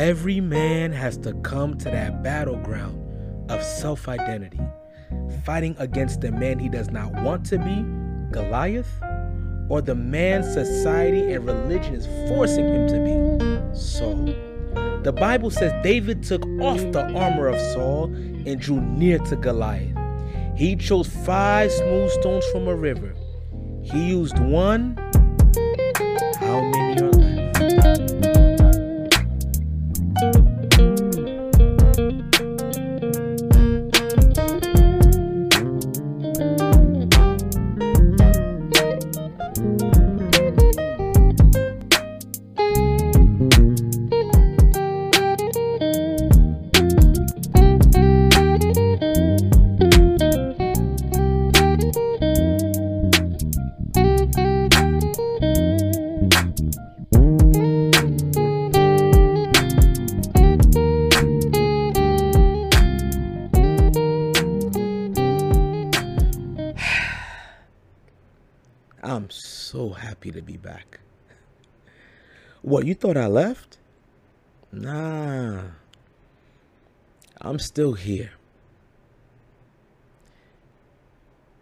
Every man has to come to that battleground of self identity, fighting against the man he does not want to be, Goliath, or the man society and religion is forcing him to be, Saul. The Bible says David took off the armor of Saul and drew near to Goliath. He chose five smooth stones from a river. He used one. What, you thought I left? Nah. I'm still here.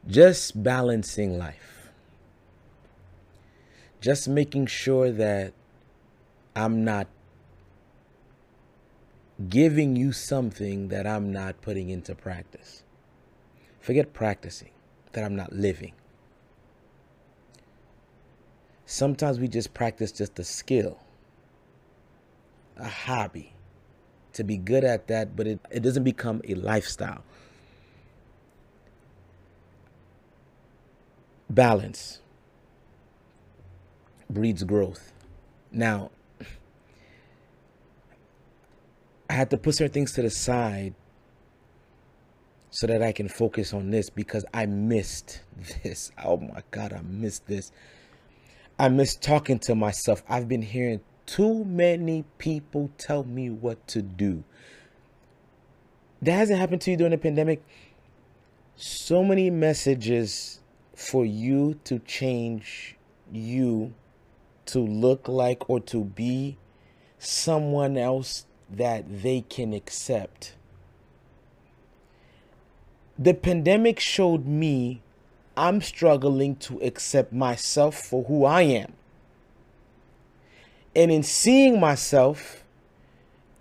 Just balancing life. Just making sure that I'm not giving you something that I'm not putting into practice. Forget practicing, that I'm not living. Sometimes we just practice just a skill, a hobby, to be good at that, but it, it doesn't become a lifestyle. Balance breeds growth. Now, I had to put certain things to the side so that I can focus on this because I missed this. Oh my God, I missed this. I miss talking to myself. I've been hearing too many people tell me what to do. That hasn't happened to you during the pandemic. So many messages for you to change you to look like or to be someone else that they can accept. The pandemic showed me I'm struggling to accept myself for who I am. And in seeing myself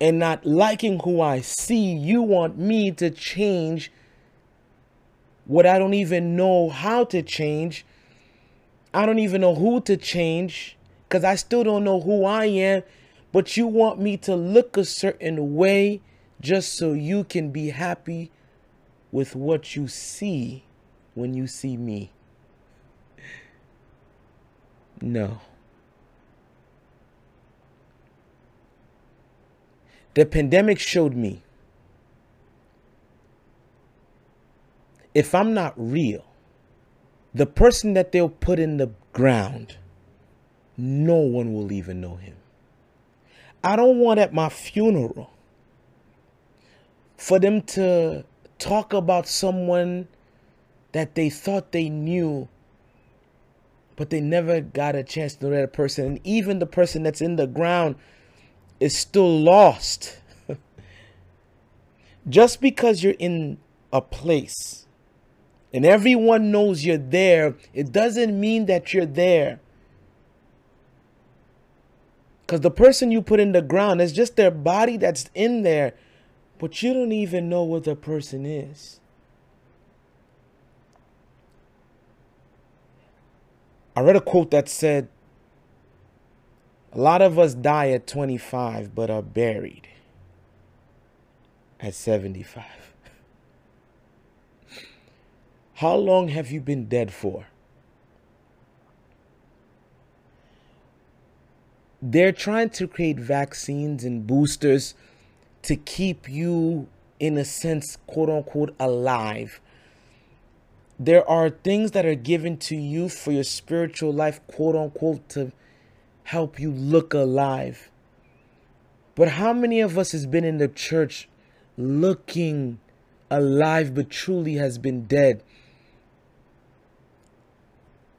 and not liking who I see, you want me to change what I don't even know how to change. I don't even know who to change because I still don't know who I am. But you want me to look a certain way just so you can be happy with what you see when you see me. No. The pandemic showed me if I'm not real, the person that they'll put in the ground, no one will even know him. I don't want at my funeral for them to talk about someone that they thought they knew, but they never got a chance to know that person. And even the person that's in the ground is still lost. Just because you're in a place and everyone knows you're there, it doesn't mean that you're there. Because the person you put in the ground is just their body that's in there, but you don't even know what the person is. I read a quote that said, A lot of us die at 25 but are buried at 75. How long have you been dead for? They're trying to create vaccines and boosters to keep you, in a sense, quote unquote, alive there are things that are given to you for your spiritual life, quote unquote, to help you look alive. But how many of us has been in the church looking alive but truly has been dead?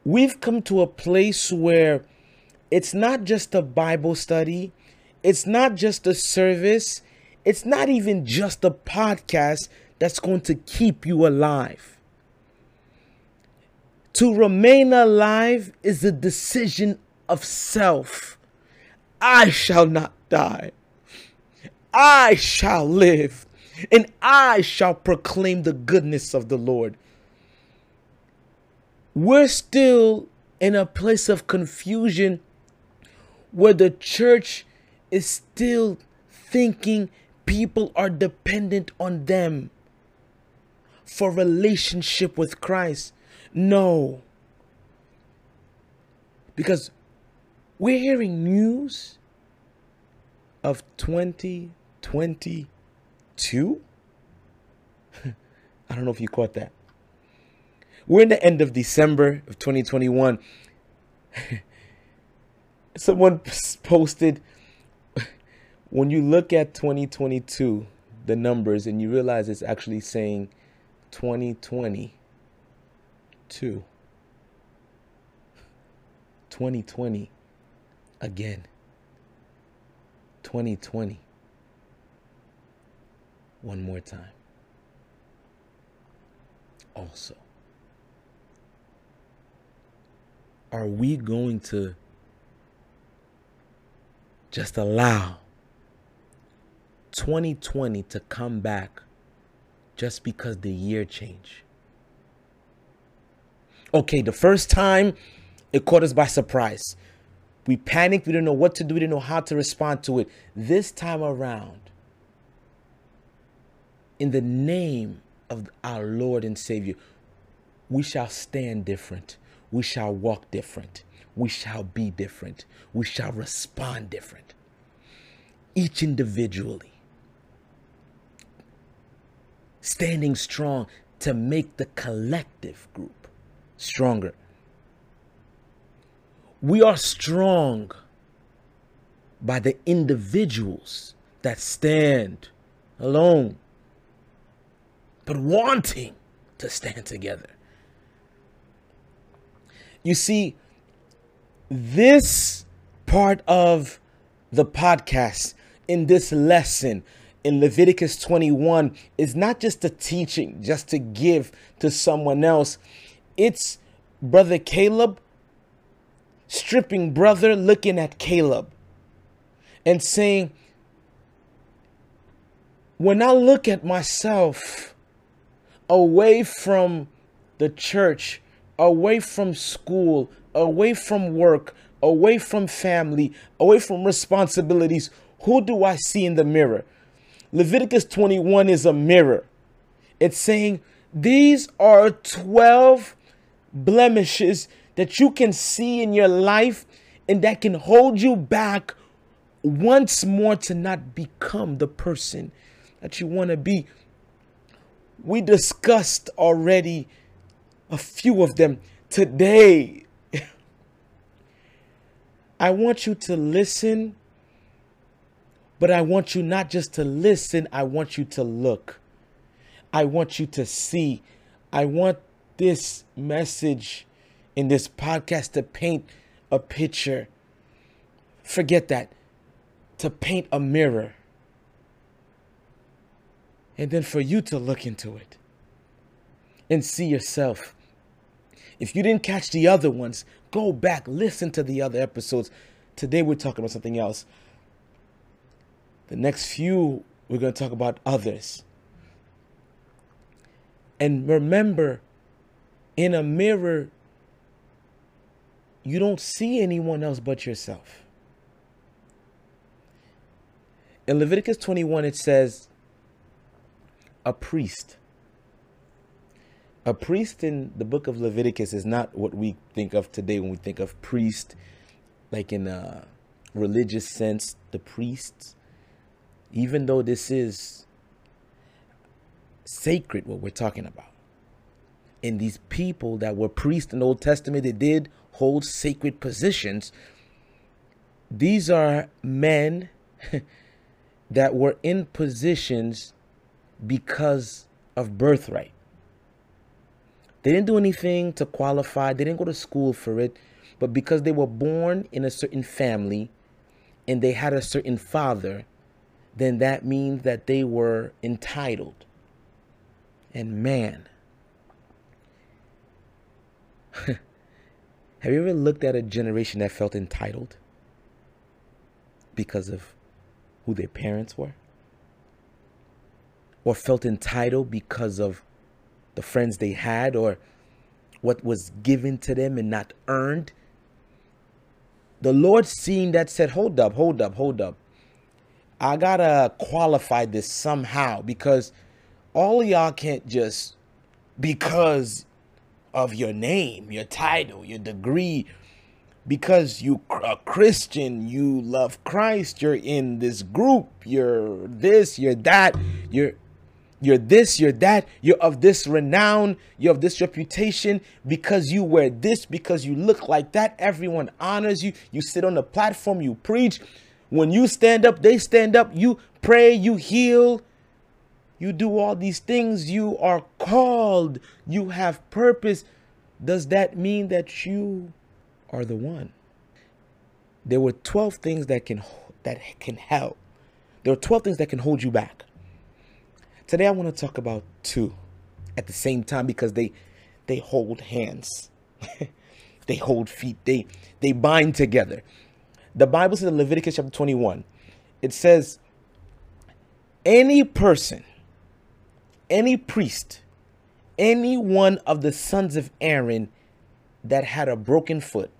We've come to a place where it's not just a Bible study, it's not just a service, it's not even just a podcast that's going to keep you alive. To remain alive is a decision of self. I shall not die. I shall live, and I shall proclaim the goodness of the Lord. We're still in a place of confusion where the church is still thinking people are dependent on them for relationship with Christ. No. Because we're hearing news of 2022. I don't know if you caught that. We're in the end of December of 2021. Someone posted when you look at 2022, the numbers, and you realize it's actually saying 2022. 2020 again. 2020. One more time. Also, are we going to just allow 2020 to come back just because the year changed? Okay, the first time it caught us by surprise. We panicked. We didn't know what to do. We didn't know how to respond to it. This time around, in the name of our Lord and Savior, we shall stand different. We shall walk different. We shall be different. We shall respond different. Each individually. Standing strong to make the collective group stronger. We are strong by the individuals that stand alone, but wanting to stand together. You see, this part of the podcast in this lesson in Leviticus 21 is not just a teaching, just to give to someone else. It's Brother Caleb stripping brother looking at Caleb and saying, When I look at myself away from the church, away from school, away from work, away from family, away from responsibilities, who do I see in the mirror? Leviticus 21 is a mirror. It's saying these are 12 blemishes that you can see in your life and that can hold you back once more to not become the person that you want to be. We discussed already a few of them today. I want you to listen, but I want you not just to listen, I want you to look. I want you to see. I want this message in this podcast to paint a picture. Forget that. To paint a mirror. And then for you to look into it and see yourself. If you didn't catch the other ones, go back, listen to the other episodes. Today we're talking about something else. The next few, we're going to talk about others. And remember, in a mirror, you don't see anyone else but yourself. In Leviticus 21, it says, a priest. A priest in the book of Leviticus is not what we think of today when we think of priest, like in a religious sense, the priests. Even though this is sacred, what we're talking about. And these people that were priests in the Old Testament, they did hold sacred positions. These are men that were in positions because of birthright. They didn't do anything to qualify, they didn't go to school for it, but because they were born in a certain family and they had a certain father, then that means that they were entitled. And man, have you ever looked at a generation that felt entitled because of who their parents were? Or felt entitled because of the friends they had or what was given to them and not earned? The Lord seeing that said, Hold up, hold up, hold up. I gotta qualify this somehow because all of y'all can't just because of your name, your title, your degree, because you a Christian, you love Christ, you're in this group, you're this, you're that, you're you're this, you're that, you're of this renown, you're of this reputation because you wear this, because you look like that. Everyone honors you. You sit on the platform, you preach. When you stand up, they stand up. You pray, you heal, you do all these things. You are called, you have purpose. Does that mean that you are the one? There were 12 things that can that can help. There are 12 things that can hold you back. Today I want to talk about two at the same time because they they hold hands. they hold feet. They they bind together. The Bible says in Leviticus chapter 21, it says any person, any priest, any one of the sons of Aaron that had a broken foot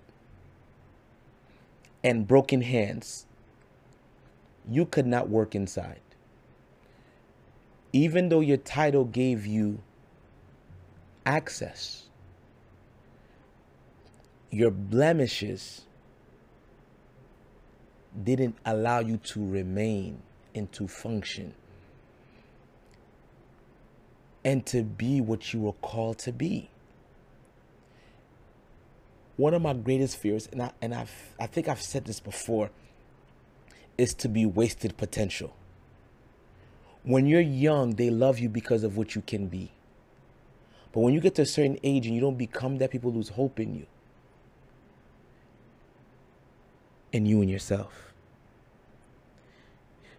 and broken hands, you could not work inside. Even though your title gave you access, your blemishes didn't allow you to remain and to function and to be what you were called to be. One of my greatest fears, and I and I've I think I've said this before, is to be wasted potential. When you're young, they love you because of what you can be. But when you get to a certain age and you don't become that, people lose hope in you. And you and yourself.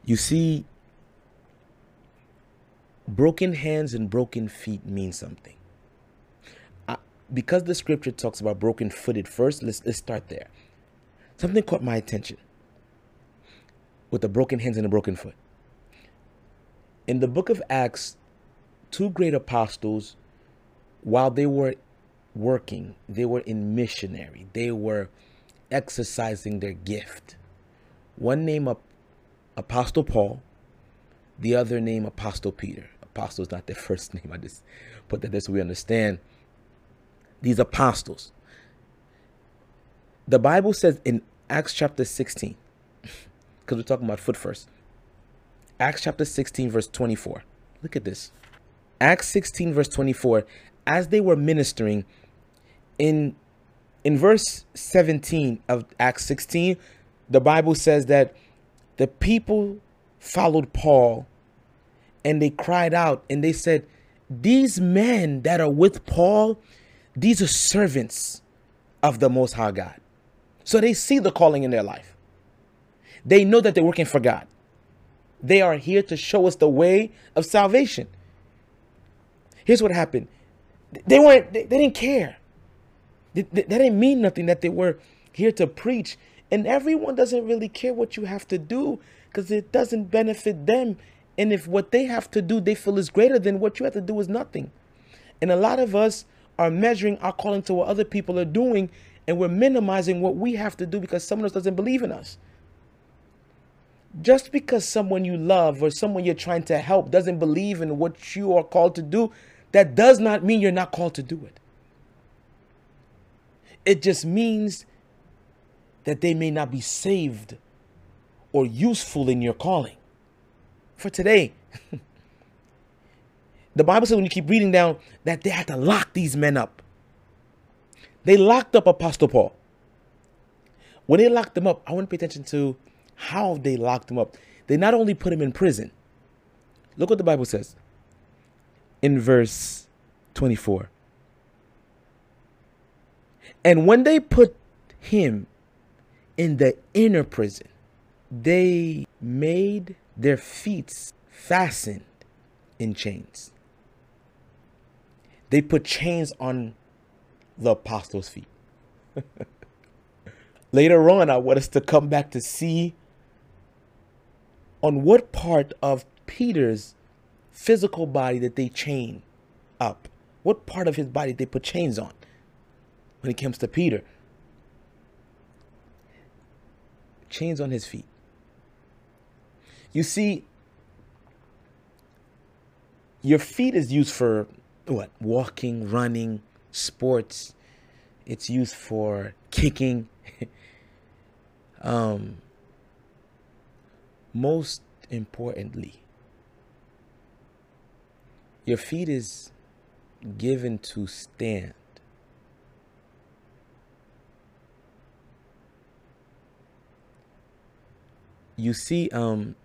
You see, broken hands and broken feet mean something. I, because the scripture talks about broken footed first, let's, let's start there. Something caught my attention with the broken hands and the broken foot. In the book of Acts, two great apostles, while they were working, they were in missionary, they were exercising their gift. One name Apostle Paul, the other name Apostle Peter. Apostle is not their first name. I just put that there so we understand. These apostles. The Bible says in Acts chapter 16, because we're talking about foot first. Acts chapter 16, verse 24. Look at this. Acts 16, verse 24. As they were ministering, in in verse 17 of Acts 16, the Bible says that the people followed Paul and they cried out and they said, These men that are with Paul, these are servants of the Most High God. So they see the calling in their life. They know that they're working for God. They are here to show us the way of salvation. Here's what happened. They weren't they, they didn't care. They, they, that didn't mean nothing that they were here to preach. And everyone doesn't really care what you have to do because it doesn't benefit them. And if what they have to do they feel is greater than what you have to do is nothing. And a lot of us are measuring our calling to what other people are doing and we're minimizing what we have to do because someone else doesn't believe in us. Just because someone you love or someone you're trying to help doesn't believe in what you are called to do, that does not mean you're not called to do it. It just means that they may not be saved or useful in your calling. For today, the Bible says when you keep reading down that they had to lock these men up. They locked up Apostle Paul. When they locked them up, I want to pay attention to how they locked him up. They not only put him in prison, look what the Bible says in verse 24. And when they put him in the inner prison, they made their feet fastened in chains. They put chains on the apostles' feet. Later on, I want us to come back to see on what part of Peter's physical body that they chain up. What part of his body they put chains on when it comes to Peter? Chains on his feet. You see, your feet is used for what? Walking, running, sports. It's used for kicking. um, most importantly, your feet is given to stand. You see, um,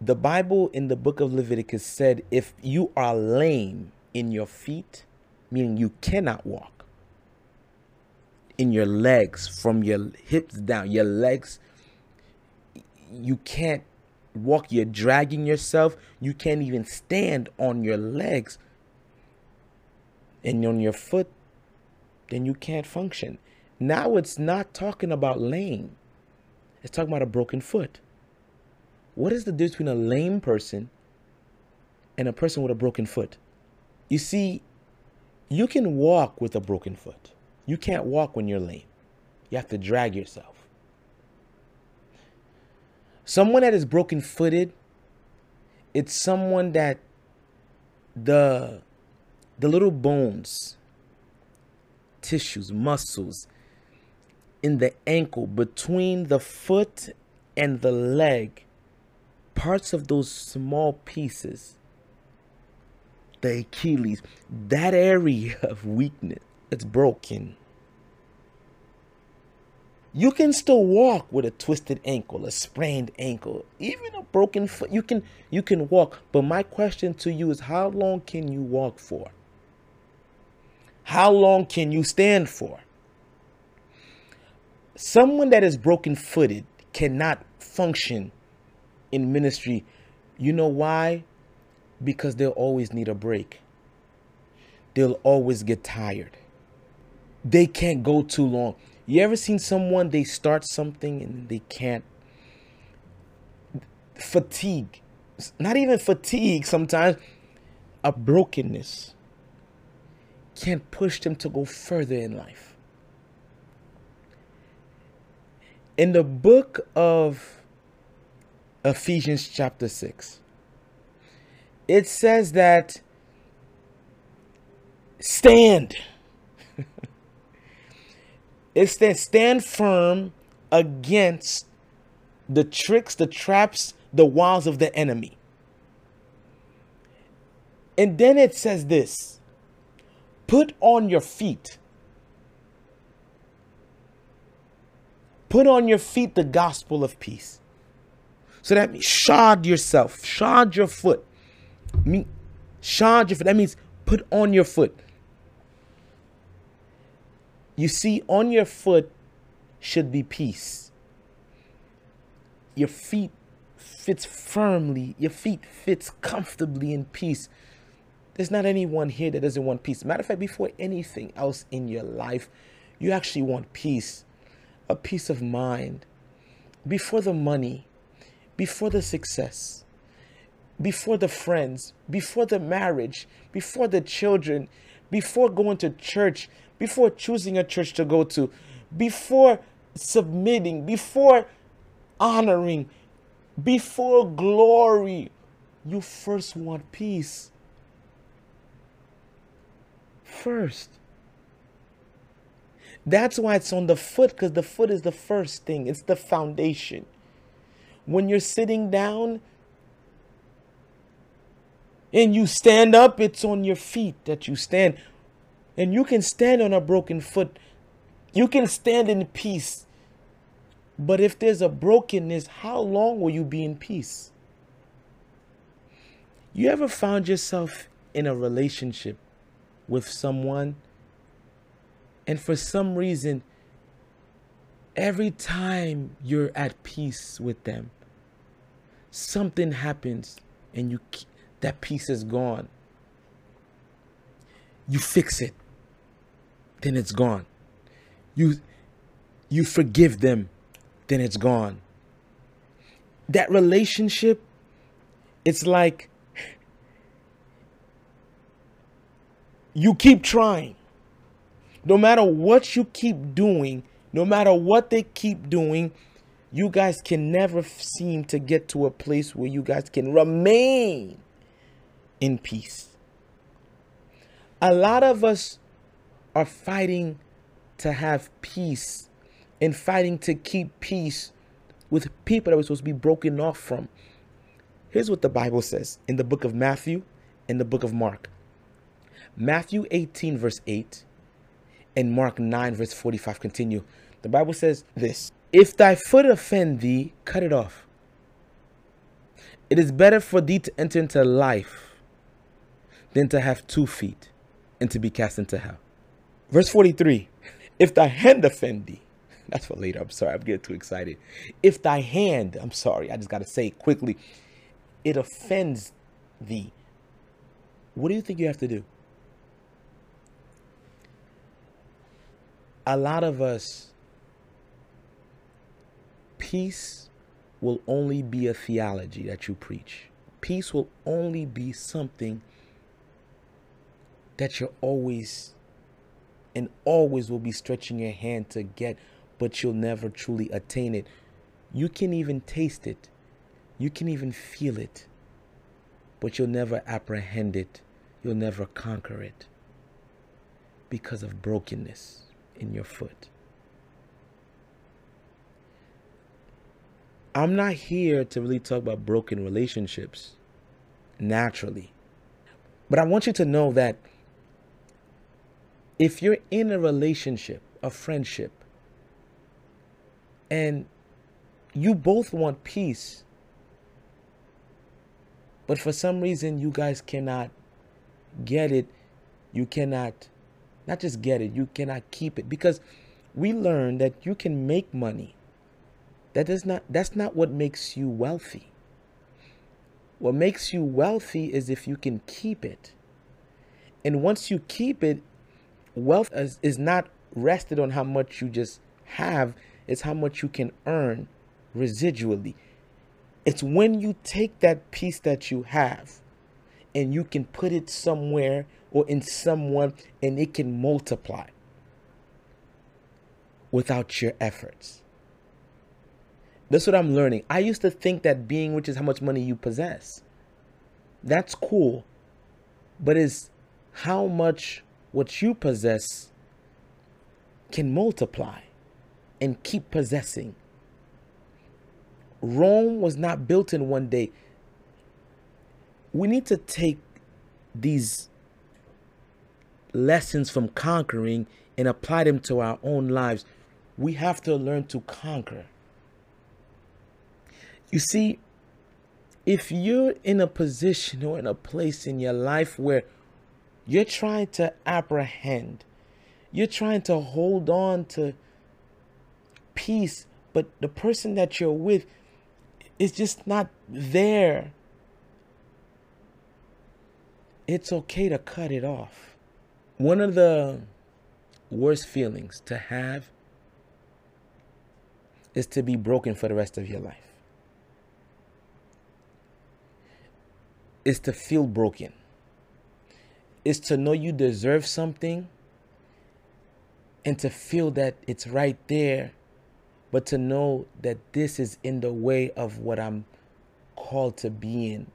the Bible in the book of Leviticus said if you are lame in your feet, meaning you cannot walk, in your legs, from your hips down, your legs, you can't walk, you're dragging yourself, you can't even stand on your legs and on your foot, then you can't function. Now it's not talking about lame, it's talking about a broken foot. What is the difference between a lame person and a person with a broken foot? You see, you can walk with a broken foot. You can't walk when you're lame. You have to drag yourself. Someone that is broken footed, it's someone that the the little bones, tissues, muscles in the ankle between the foot and the leg, parts of those small pieces, the Achilles, that area of weakness, it's broken. You can still walk with a twisted ankle, a sprained ankle, even a broken foot. You can you can walk, but my question to you is how long can you walk for? How long can you stand for? Someone that is broken footed cannot function in ministry. You know why? Because they'll always need a break. They'll always get tired. They can't go too long. You ever seen someone they start something and they can't fatigue? Not even fatigue sometimes, a brokenness can't push them to go further in life. In the book of Ephesians chapter 6, it says that stand. It's that stand firm against the tricks, the traps, the wiles of the enemy. And then it says this put on your feet. Put on your feet the gospel of peace. So that means shod yourself, shod your foot. Mean, shod your foot. That means put on your foot. You see, on your foot should be peace. Your feet fits firmly. Your feet fits comfortably in peace. There's not anyone here that doesn't want peace. Matter of fact, before anything else in your life, you actually want peace, a peace of mind. Before the money, before the success, before the friends, before the marriage, before the children, before going to church, before choosing a church to go to, before submitting, before honoring, before glory, you first want peace. First. That's why it's on the foot, because the foot is the first thing, it's the foundation. When you're sitting down and you stand up, it's on your feet that you stand. And you can stand on a broken foot. You can stand in peace. But if there's a brokenness, how long will you be in peace? You ever found yourself in a relationship with someone and for some reason every time you're at peace with them, something happens and you that peace is gone. You fix it, then it's gone. You you forgive them, then it's gone. That relationship, it's like you keep trying. No matter what you keep doing, no matter what they keep doing, you guys can never seem to get to a place where you guys can remain in peace. A lot of us are fighting to have peace and fighting to keep peace with people that we're supposed to be broken off from. Here's what the Bible says in the book of Matthew and the book of Mark. Matthew 18, verse 8, and Mark 9, verse 45 continue. The Bible says this If thy foot offend thee, cut it off. It is better for thee to enter into life than to have two feet and to be cast into hell. Verse 43 If thy hand offend thee, that's for later. I'm sorry, I'm getting too excited. If thy hand, I'm sorry, I just got to say it quickly, it offends thee, what do you think you have to do? A lot of us peace will only be a theology that you preach. Peace will only be something that you're always and always will be stretching your hand to get, but you'll never truly attain it. You can even taste it, you can even feel it, but you'll never apprehend it, you'll never conquer it because of brokenness in your foot. I'm not here to really talk about broken relationships naturally. But I want you to know that if you're in a relationship, a friendship, and you both want peace, but for some reason you guys cannot get it, you cannot, not just get it, you cannot keep it. Because we learned that you can make money That is not that's not what makes you wealthy. What makes you wealthy is if you can keep it. And once you keep it, wealth is, is not rested on how much you just have, it's how much you can earn residually. It's when you take that piece that you have and you can put it somewhere or in someone and it can multiply without your efforts. That's what I'm learning. I used to think that being rich is how much money you possess. That's cool. But is how much what you possess can multiply and keep possessing. Rome was not built in one day. We need to take these lessons from conquering and apply them to our own lives. We have to learn to conquer. You see, if you're in a position or in a place in your life where you're trying to apprehend, you're trying to hold on to peace, but the person that you're with is just not there. It's okay to cut it off. One of the worst feelings to have is to be broken for the rest of your life. is to feel broken, is to know you deserve something and to feel that it's right there, but to know that this is in the way of what I'm called to be in.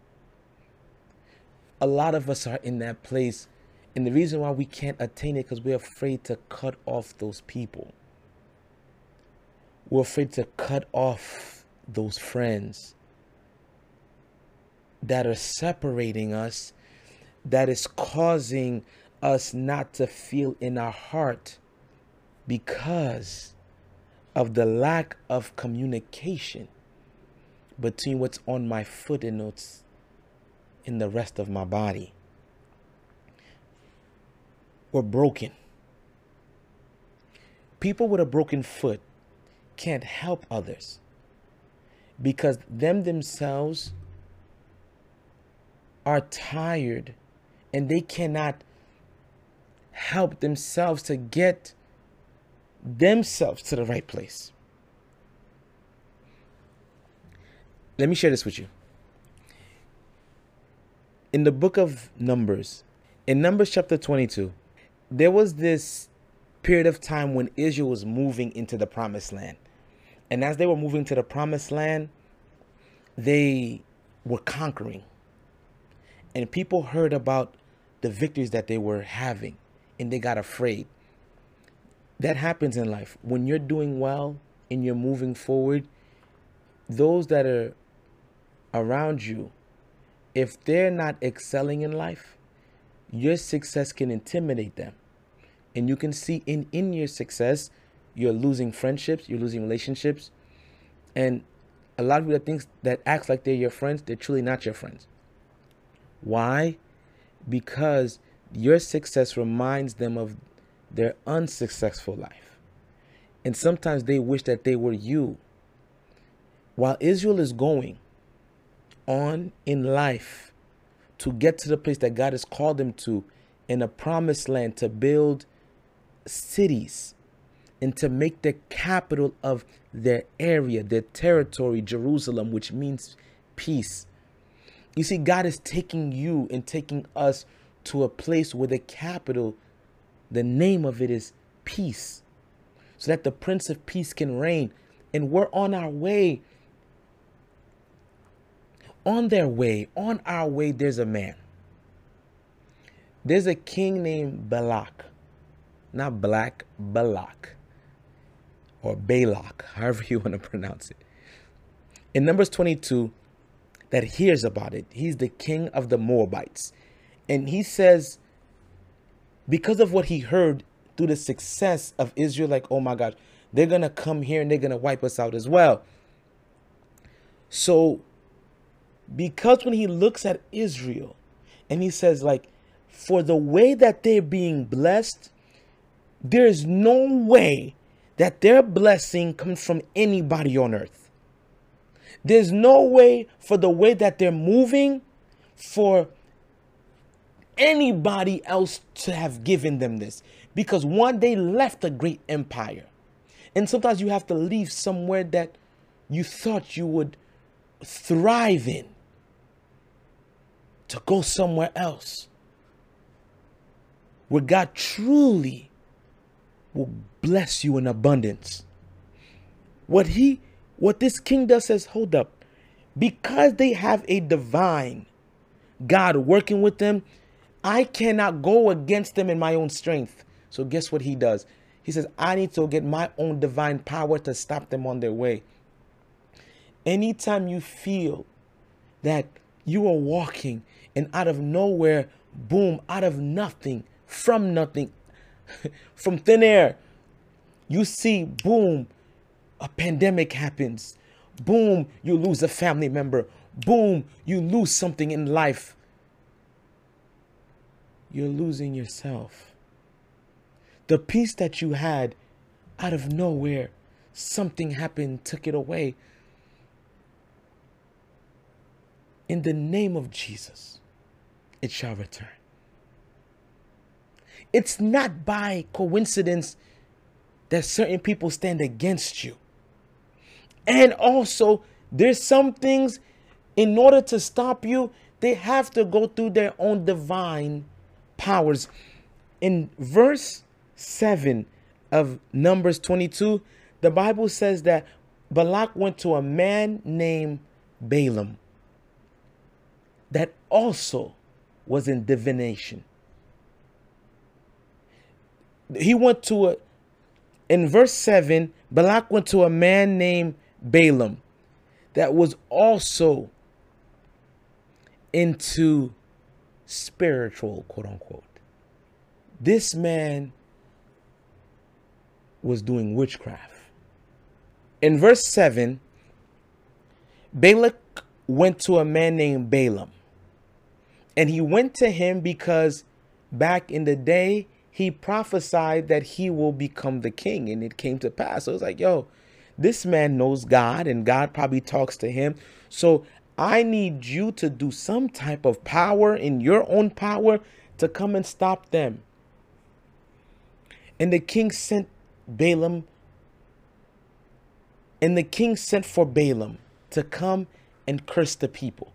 A lot of us are in that place, and the reason why we can't attain it because we're afraid to cut off those people. We're afraid to cut off those friends that are separating us, that is causing us not to feel in our heart because of the lack of communication between what's on my foot and what's in the rest of my body. We're broken. People with a broken foot can't help others because them themselves are tired and they cannot help themselves to get themselves to the right place. Let me share this with you. In the book of Numbers, in Numbers chapter 22, there was this period of time when Israel was moving into the promised land. And as they were moving to the promised land, they were conquering. And people heard about the victories that they were having and they got afraid. That happens in life. When you're doing well and you're moving forward, those that are around you, if they're not excelling in life, your success can intimidate them. And you can see in, in your success, you're losing friendships, you're losing relationships. And a lot of people that thinks that acts like they're your friends, they're truly not your friends. Why? Because your success reminds them of their unsuccessful life. And sometimes they wish that they were you. While Israel is going on in life to get to the place that God has called them to in a promised land to build cities and to make the capital of their area, their territory, Jerusalem, which means peace. You see, God is taking you and taking us to a place where the capital, the name of it is peace, so that the Prince of Peace can reign. And we're on our way. On their way, on our way, there's a man. There's a king named Balak. Not Black, Balak. Or Balak, however you want to pronounce it. In Numbers 22, that hears about it. He's the king of the Moabites. And he says, because of what he heard through the success of Israel, like, oh my gosh, they're going to come here and they're going to wipe us out as well. So, because when he looks at Israel and he says, like, for the way that they're being blessed, there's no way that their blessing comes from anybody on earth. There's no way for the way that they're moving for anybody else to have given them this. Because one, they left a great empire. And sometimes you have to leave somewhere that you thought you would thrive in to go somewhere else where God truly will bless you in abundance. What he what this king does says, hold up. Because they have a divine God working with them, I cannot go against them in my own strength. So guess what he does? He says, I need to get my own divine power to stop them on their way. Anytime you feel that you are walking and out of nowhere, boom, out of nothing, from nothing, from thin air, you see, boom, a pandemic happens. Boom, you lose a family member. Boom, you lose something in life you're losing yourself. The peace that you had out of nowhere, something happened, took it away. In the name of Jesus, it shall return. It's not by coincidence that certain people stand against you. And also, there's some things in order to stop you, they have to go through their own divine powers. In verse 7 of Numbers 22, the Bible says that Balak went to a man named Balaam that also was in divination. He went to a, in verse 7, Balak went to a man named Balaam that was also into spiritual, quote unquote. This man was doing witchcraft. In verse 7, Balak went to a man named Balaam. And he went to him because back in the day, he prophesied that he will become the king, and it came to pass. So it's like, yo, this man knows God and God probably talks to him. So I need you to do some type of power in your own power to come and stop them. And the king sent Balaam, and the king sent for Balaam to come and curse the people.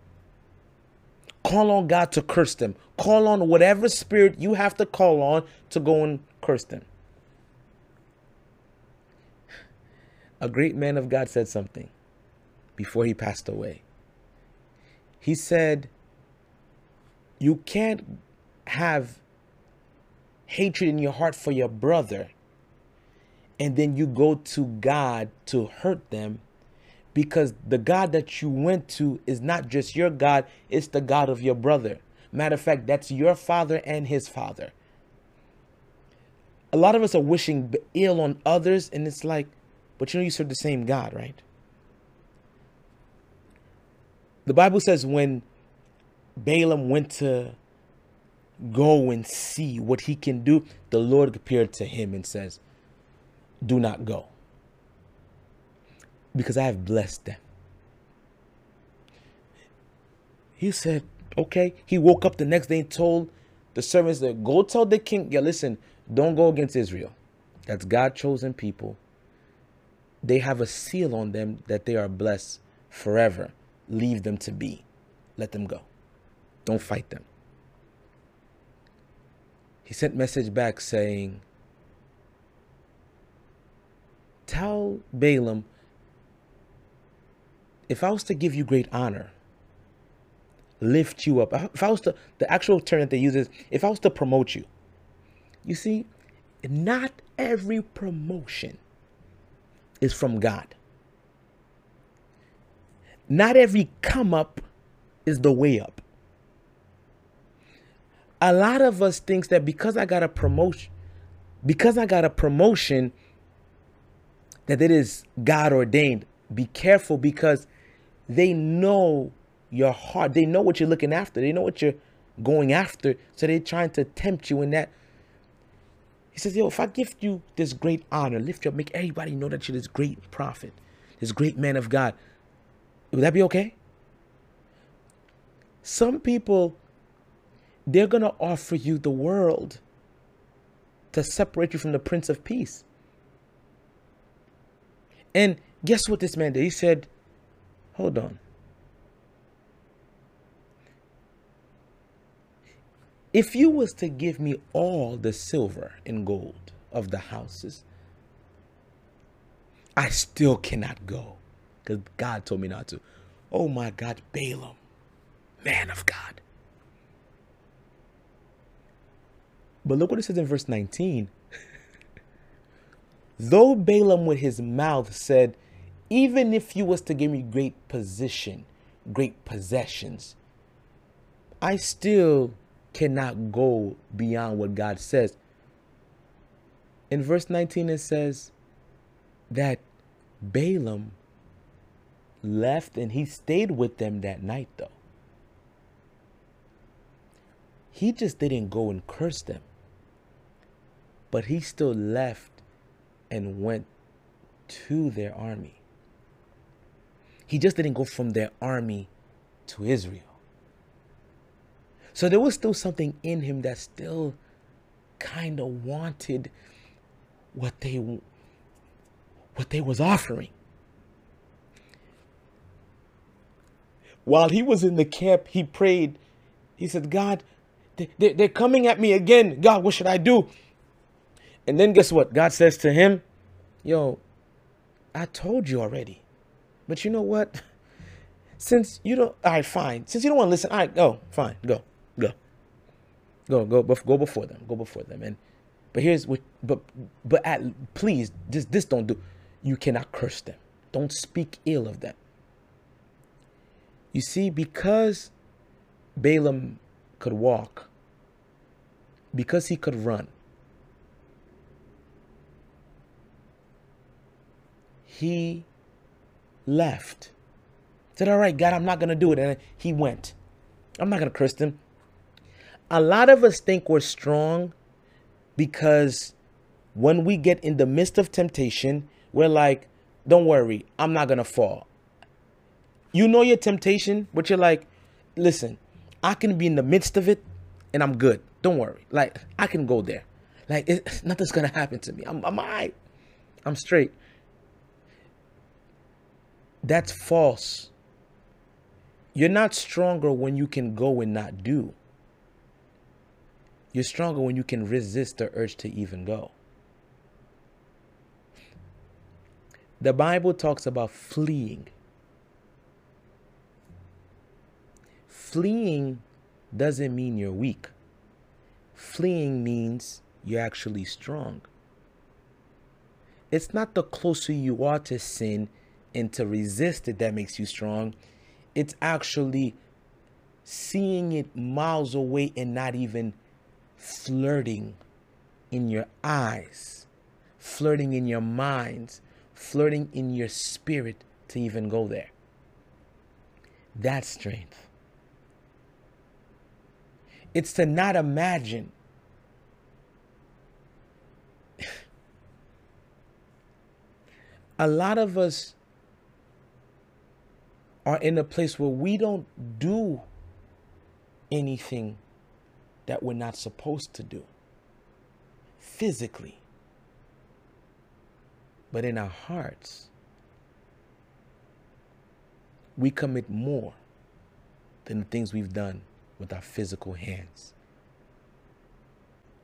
Call on God to curse them. Call on whatever spirit you have to call on to go and curse them. A great man of God said something before he passed away. He said, You can't have hatred in your heart for your brother and then you go to God to hurt them because the God that you went to is not just your God, it's the God of your brother. Matter of fact, that's your father and his father. A lot of us are wishing ill on others, and it's like, but you know, you serve the same God, right? The Bible says when Balaam went to go and see what he can do, the Lord appeared to him and says, Do not go because I have blessed them. He said, Okay. He woke up the next day and told the servants that go tell the king, Yeah, listen, don't go against Israel. That's God chosen people. They have a seal on them that they are blessed forever. Leave them to be. Let them go. Don't fight them. He sent message back saying, Tell Balaam if I was to give you great honor, lift you up, if I was to, the actual term that they use is, if I was to promote you, you see, not every promotion is from God. Not every come up is the way up. A lot of us thinks that because I got a promotion, because I got a promotion, that it is God ordained. Be careful because they know your heart. They know what you're looking after. They know what you're going after. So they're trying to tempt you in that. He says, Yo, if I give you this great honor, lift you up, make everybody know that you're this great prophet, this great man of God, would that be okay? Some people, they're going to offer you the world to separate you from the Prince of Peace. And guess what this man did? He said, Hold on. If you was to give me all the silver and gold of the houses, I still cannot go because God told me not to. Oh my God, Balaam, man of God. But look what it says in verse 19. Though Balaam with his mouth said, even if you was to give me great position, great possessions, I still cannot go beyond what God says. In verse 19, it says that Balaam left and he stayed with them that night, though. He just didn't go and curse them, but he still left and went to their army. He just didn't go from their army to Israel. So there was still something in him that still kind of wanted what they what they was offering. While he was in the camp, he prayed. He said, God, they, they're coming at me again. God, what should I do? And then guess what? God says to him, Yo, I told you already. But you know what? Since you don't, all right, fine. Since you don't want to listen, all right, go, fine, go, go, go, go, go before them, go before them. And but here's what, but but at please, this this don't do. You cannot curse them. Don't speak ill of them. You see, because Balaam could walk, because he could run, he left. Said, All right, God, I'm not going to do it. And he went. I'm not going to curse them. A lot of us think we're strong because when we get in the midst of temptation, we're like, don't worry, I'm not gonna fall. You know your temptation, but you're like, listen, I can be in the midst of it and I'm good. Don't worry. Like, I can go there. Like, it, nothing's gonna happen to me. I'm, I'm all right. I'm straight. That's false. You're not stronger when you can go and not do. You're stronger when you can resist the urge to even go. The Bible talks about fleeing. Fleeing doesn't mean you're weak. Fleeing means you're actually strong. It's not the closer you are to sin and to resist it that makes you strong. It's actually seeing it miles away and not even flirting in your eyes, flirting in your minds, flirting in your spirit to even go there. That's strength. It's to not imagine. a lot of us are in a place where we don't do anything that we're not supposed to do physically. But in our hearts, we commit more than the things we've done with our physical hands.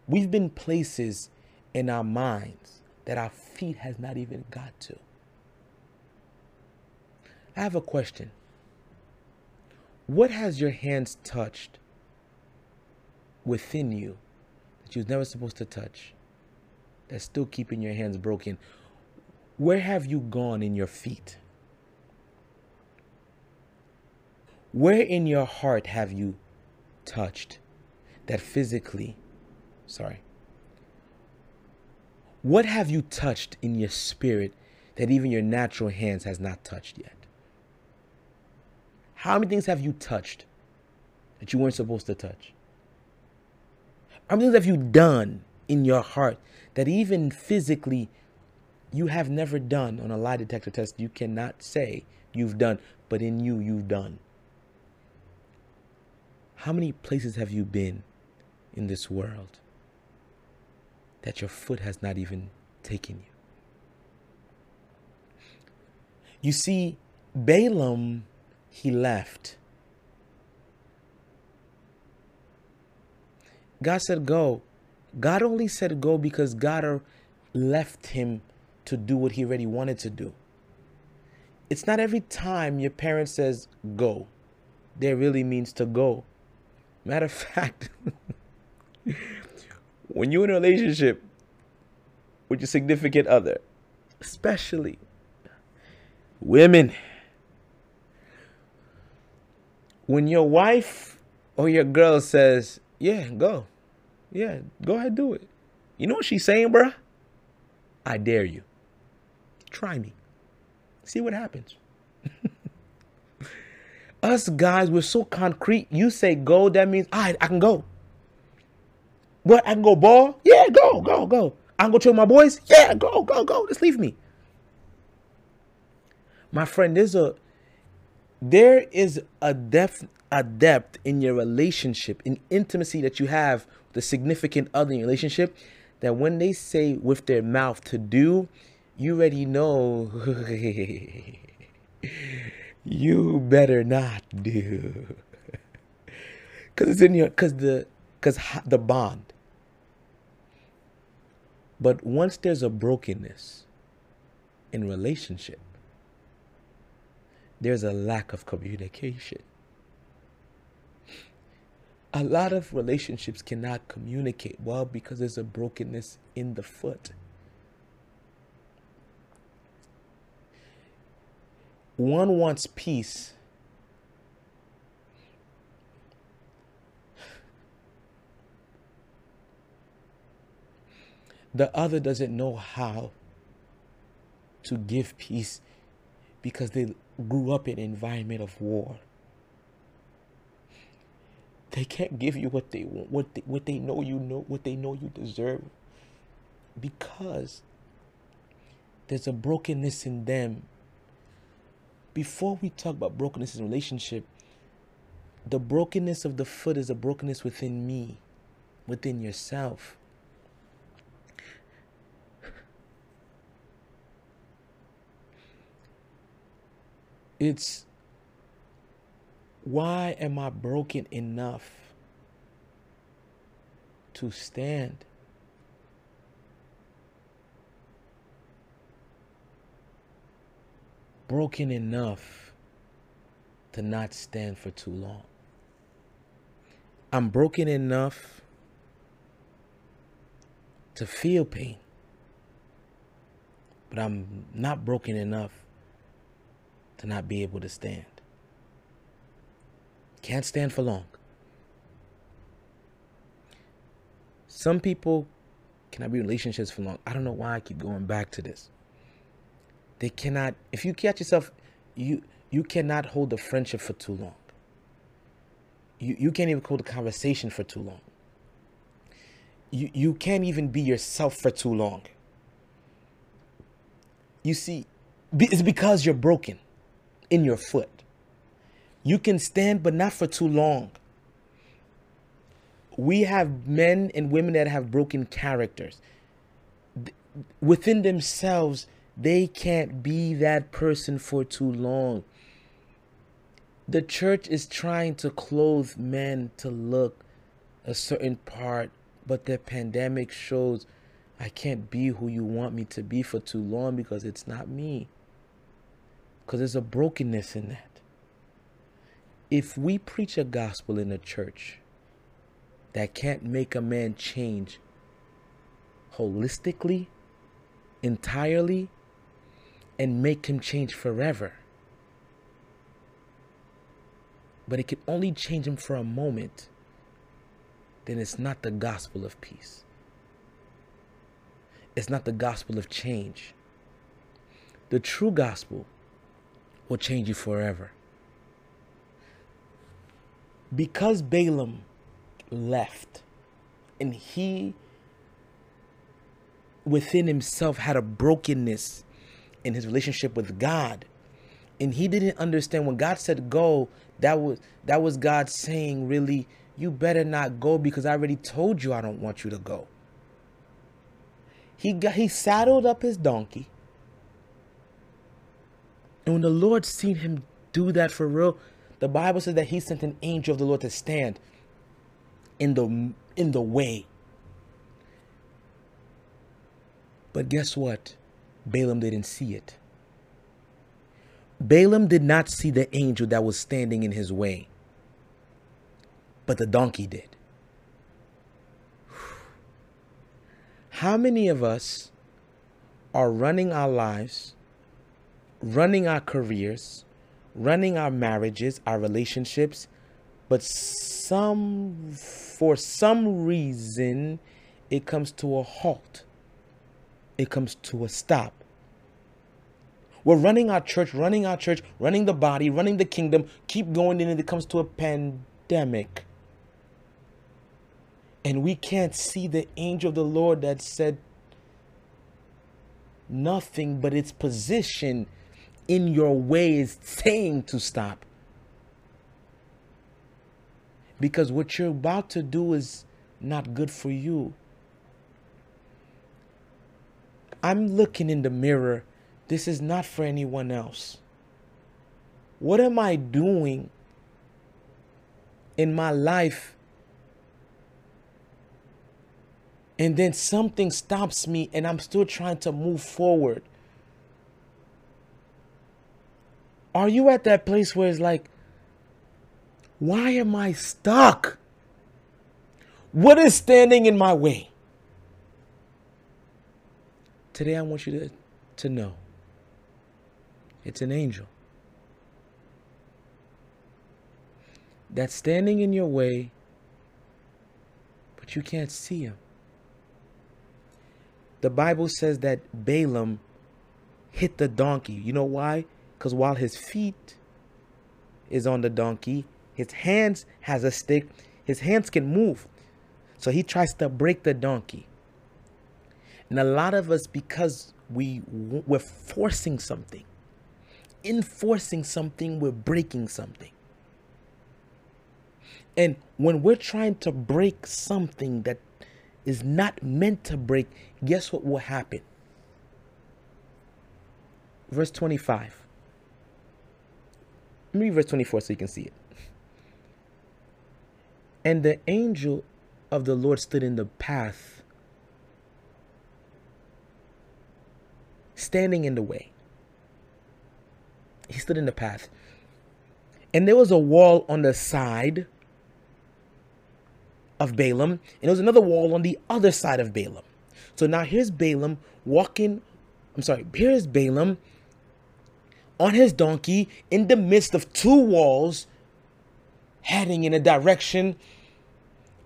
We've been places in our minds that our feet has not even got to. I have a question. What has your hands touched within you that you was never supposed to touch? That's still keeping your hands broken. Where have you gone in your feet? Where in your heart have you touched that physically, sorry, what have you touched in your spirit that even your natural hands has not touched yet? How many things have you touched that you weren't supposed to touch? How many things have you done in your heart that even physically you have never done on a lie detector test? You cannot say you've done, but in you, you've done. How many places have you been in this world that your foot has not even taken you? You see, Balaam, he left. God said go. God only said go because God left him to do what he already wanted to do. It's not every time your parent says go, there really means to go. Matter of fact, when you're in a relationship with your significant other, especially women, when your wife or your girl says, Yeah, go. Yeah, go ahead, do it. You know what she's saying, bruh? I dare you. Try me. See what happens. Us guys, we're so concrete. You say go, that means I I can go. What I can go ball? Yeah, go, go, go. I can go chill with my boys? Yeah, go, go, go. Just leave me. My friend, there's a there is a depth a depth in your relationship, in intimacy that you have with the significant other in your relationship, that when they say with their mouth to do, you already know you better not do. Because it's in your because the because the bond. But once there's a brokenness in relationship there's a lack of communication a lot of relationships cannot communicate well because there's a brokenness in the foot One wants peace. The other doesn't know how to give peace because they grew up in an environment of war. They can't give you what they want, what they, what they know you know, what they know you deserve because there's a brokenness in them. Before we talk about brokenness in relationship, the brokenness of the foot is a brokenness within me, within yourself. It's why am I broken enough to stand? Broken enough to not stand for too long. I'm broken enough to feel pain, but I'm not broken enough to not be able to stand. Can't stand for long. Some people cannot be in relationships for long. I don't know why I keep going back to this. They cannot if you catch yourself you you cannot hold a friendship for too long. You you can't even hold a conversation for too long. You you can't even be yourself for too long. You see, it's because you're broken in your foot. You can stand, but not for too long. We have men and women that have broken characters. Within themselves, they can't be that person for too long. The church is trying to clothe men to look a certain part, but the pandemic shows I can't be who you want me to be for too long because it's not me. Because there's a brokenness in that. If we preach a gospel in a church that can't make a man change holistically, entirely, and make him change forever, but it can only change him for a moment, then it's not the gospel of peace. It's not the gospel of change. The true gospel will change you forever. Because Balaam left and he within himself had a brokenness in his relationship with God and he didn't understand when God said go that was that was God saying really you better not go because I already told you I don't want you to go. He got he saddled up his donkey and when the Lord seen him do that for real, the Bible says that he sent an angel of the Lord to stand in the in the way. But guess what? Balaam didn't see it. Balaam did not see the angel that was standing in his way. But the donkey did. How many of us are running our lives running our careers, running our marriages, our relationships, but some for some reason it comes to a halt. It comes to a stop. We're running our church, running our church, running the body, running the kingdom, keep going, and it comes to a pandemic. And we can't see the angel of the Lord that said nothing but its position in your way is saying to stop. Because what you're about to do is not good for you. I'm looking in the mirror. This is not for anyone else. What am I doing in my life? And then something stops me, and I'm still trying to move forward. Are you at that place where it's like, why am I stuck? What is standing in my way? Today, I want you to, to know it's an angel that's standing in your way, but you can't see him. The Bible says that Balaam hit the donkey. You know why? Because while his feet is on the donkey, his hands has a stick. His hands can move. So he tries to break the donkey. And a lot of us, because we we're forcing something, enforcing something, we're breaking something. And when we're trying to break something that is not meant to break, guess what will happen? Verse 25. Read verse 24 so you can see it. And the angel of the Lord stood in the path, standing in the way. He stood in the path. And there was a wall on the side of Balaam, and there was another wall on the other side of Balaam. So now here's Balaam walking, I'm sorry, here's Balaam on his donkey in the midst of two walls, heading in a direction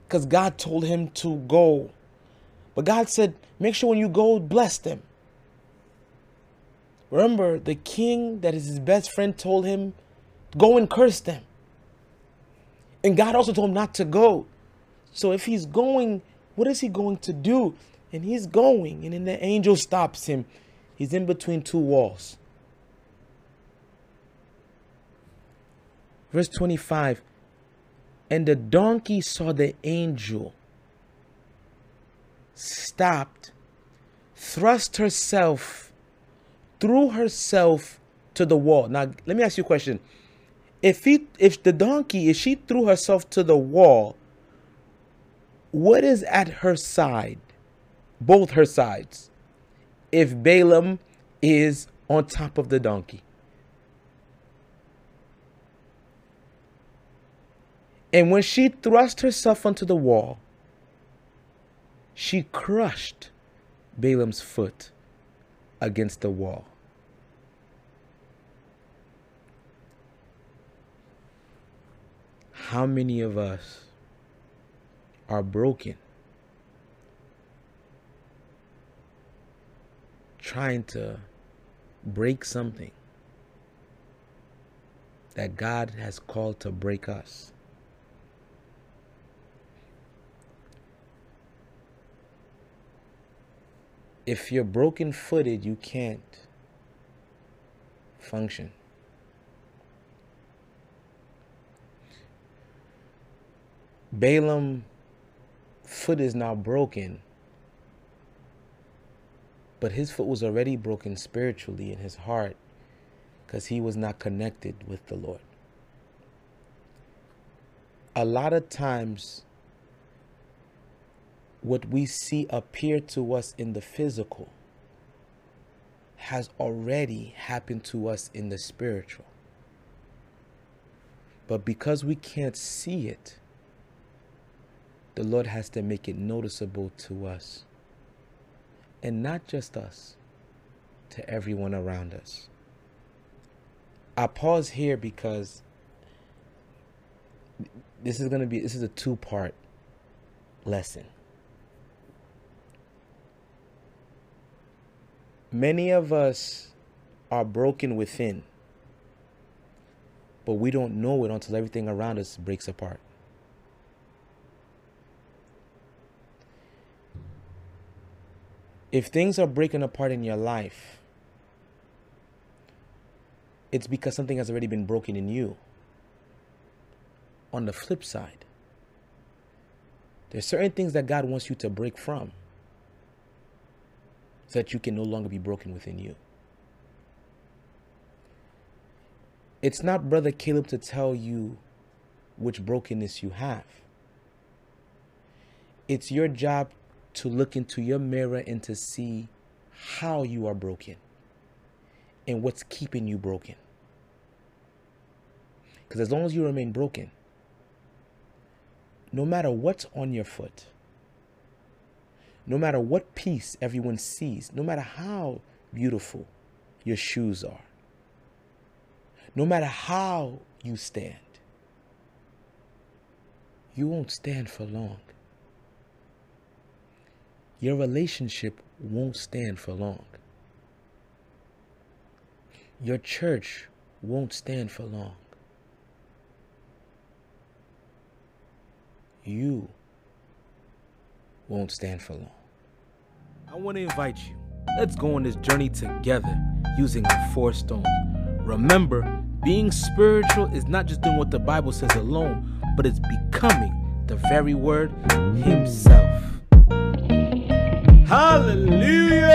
because God told him to go. But God said, make sure when you go, bless them. Remember, the king that is his best friend told him, go and curse them. And God also told him not to go. So if he's going, what is he going to do? And he's going, and then the angel stops him. He's in between two walls. Verse 25 And the donkey saw the angel, stopped, thrust herself, threw herself to the wall. Now, let me ask you a question. If he if the donkey, if she threw herself to the wall, what is at her side? Both her sides. If Balaam is on top of the donkey. And when she thrust herself onto the wall, she crushed Balaam's foot against the wall. How many of us are broken? Trying to break something that God has called to break us. If you're broken footed, you can't function. Balaam foot is now broken, but his foot was already broken spiritually in his heart because he was not connected with the Lord. A lot of times what we see appear to us in the physical has already happened to us in the spiritual. But because we can't see it, the Lord has to make it noticeable to us. And not just us, to everyone around us. I pause here because this is going to be this is a two part lesson. Many of us are broken within, but we don't know it until everything around us breaks apart. If things are breaking apart in your life, it's because something has already been broken in you. On the flip side, there's certain things that God wants you to break from so that you can no longer be broken within you. It's not Brother Caleb to tell you which brokenness you have. It's your job to look into your mirror and to see how you are broken and what's keeping you broken. Because as long as you remain broken, no matter what's on your foot, no matter what piece everyone sees, no matter how beautiful your shoes are, no matter how you stand, you won't stand for long. Your relationship won't stand for long. Your church won't stand for long. You won't stand for long. I want to invite you. Let's go on this journey together using the four stones. Remember, being spiritual is not just doing what the Bible says alone, but it's becoming the very word Himself. Hallelujah!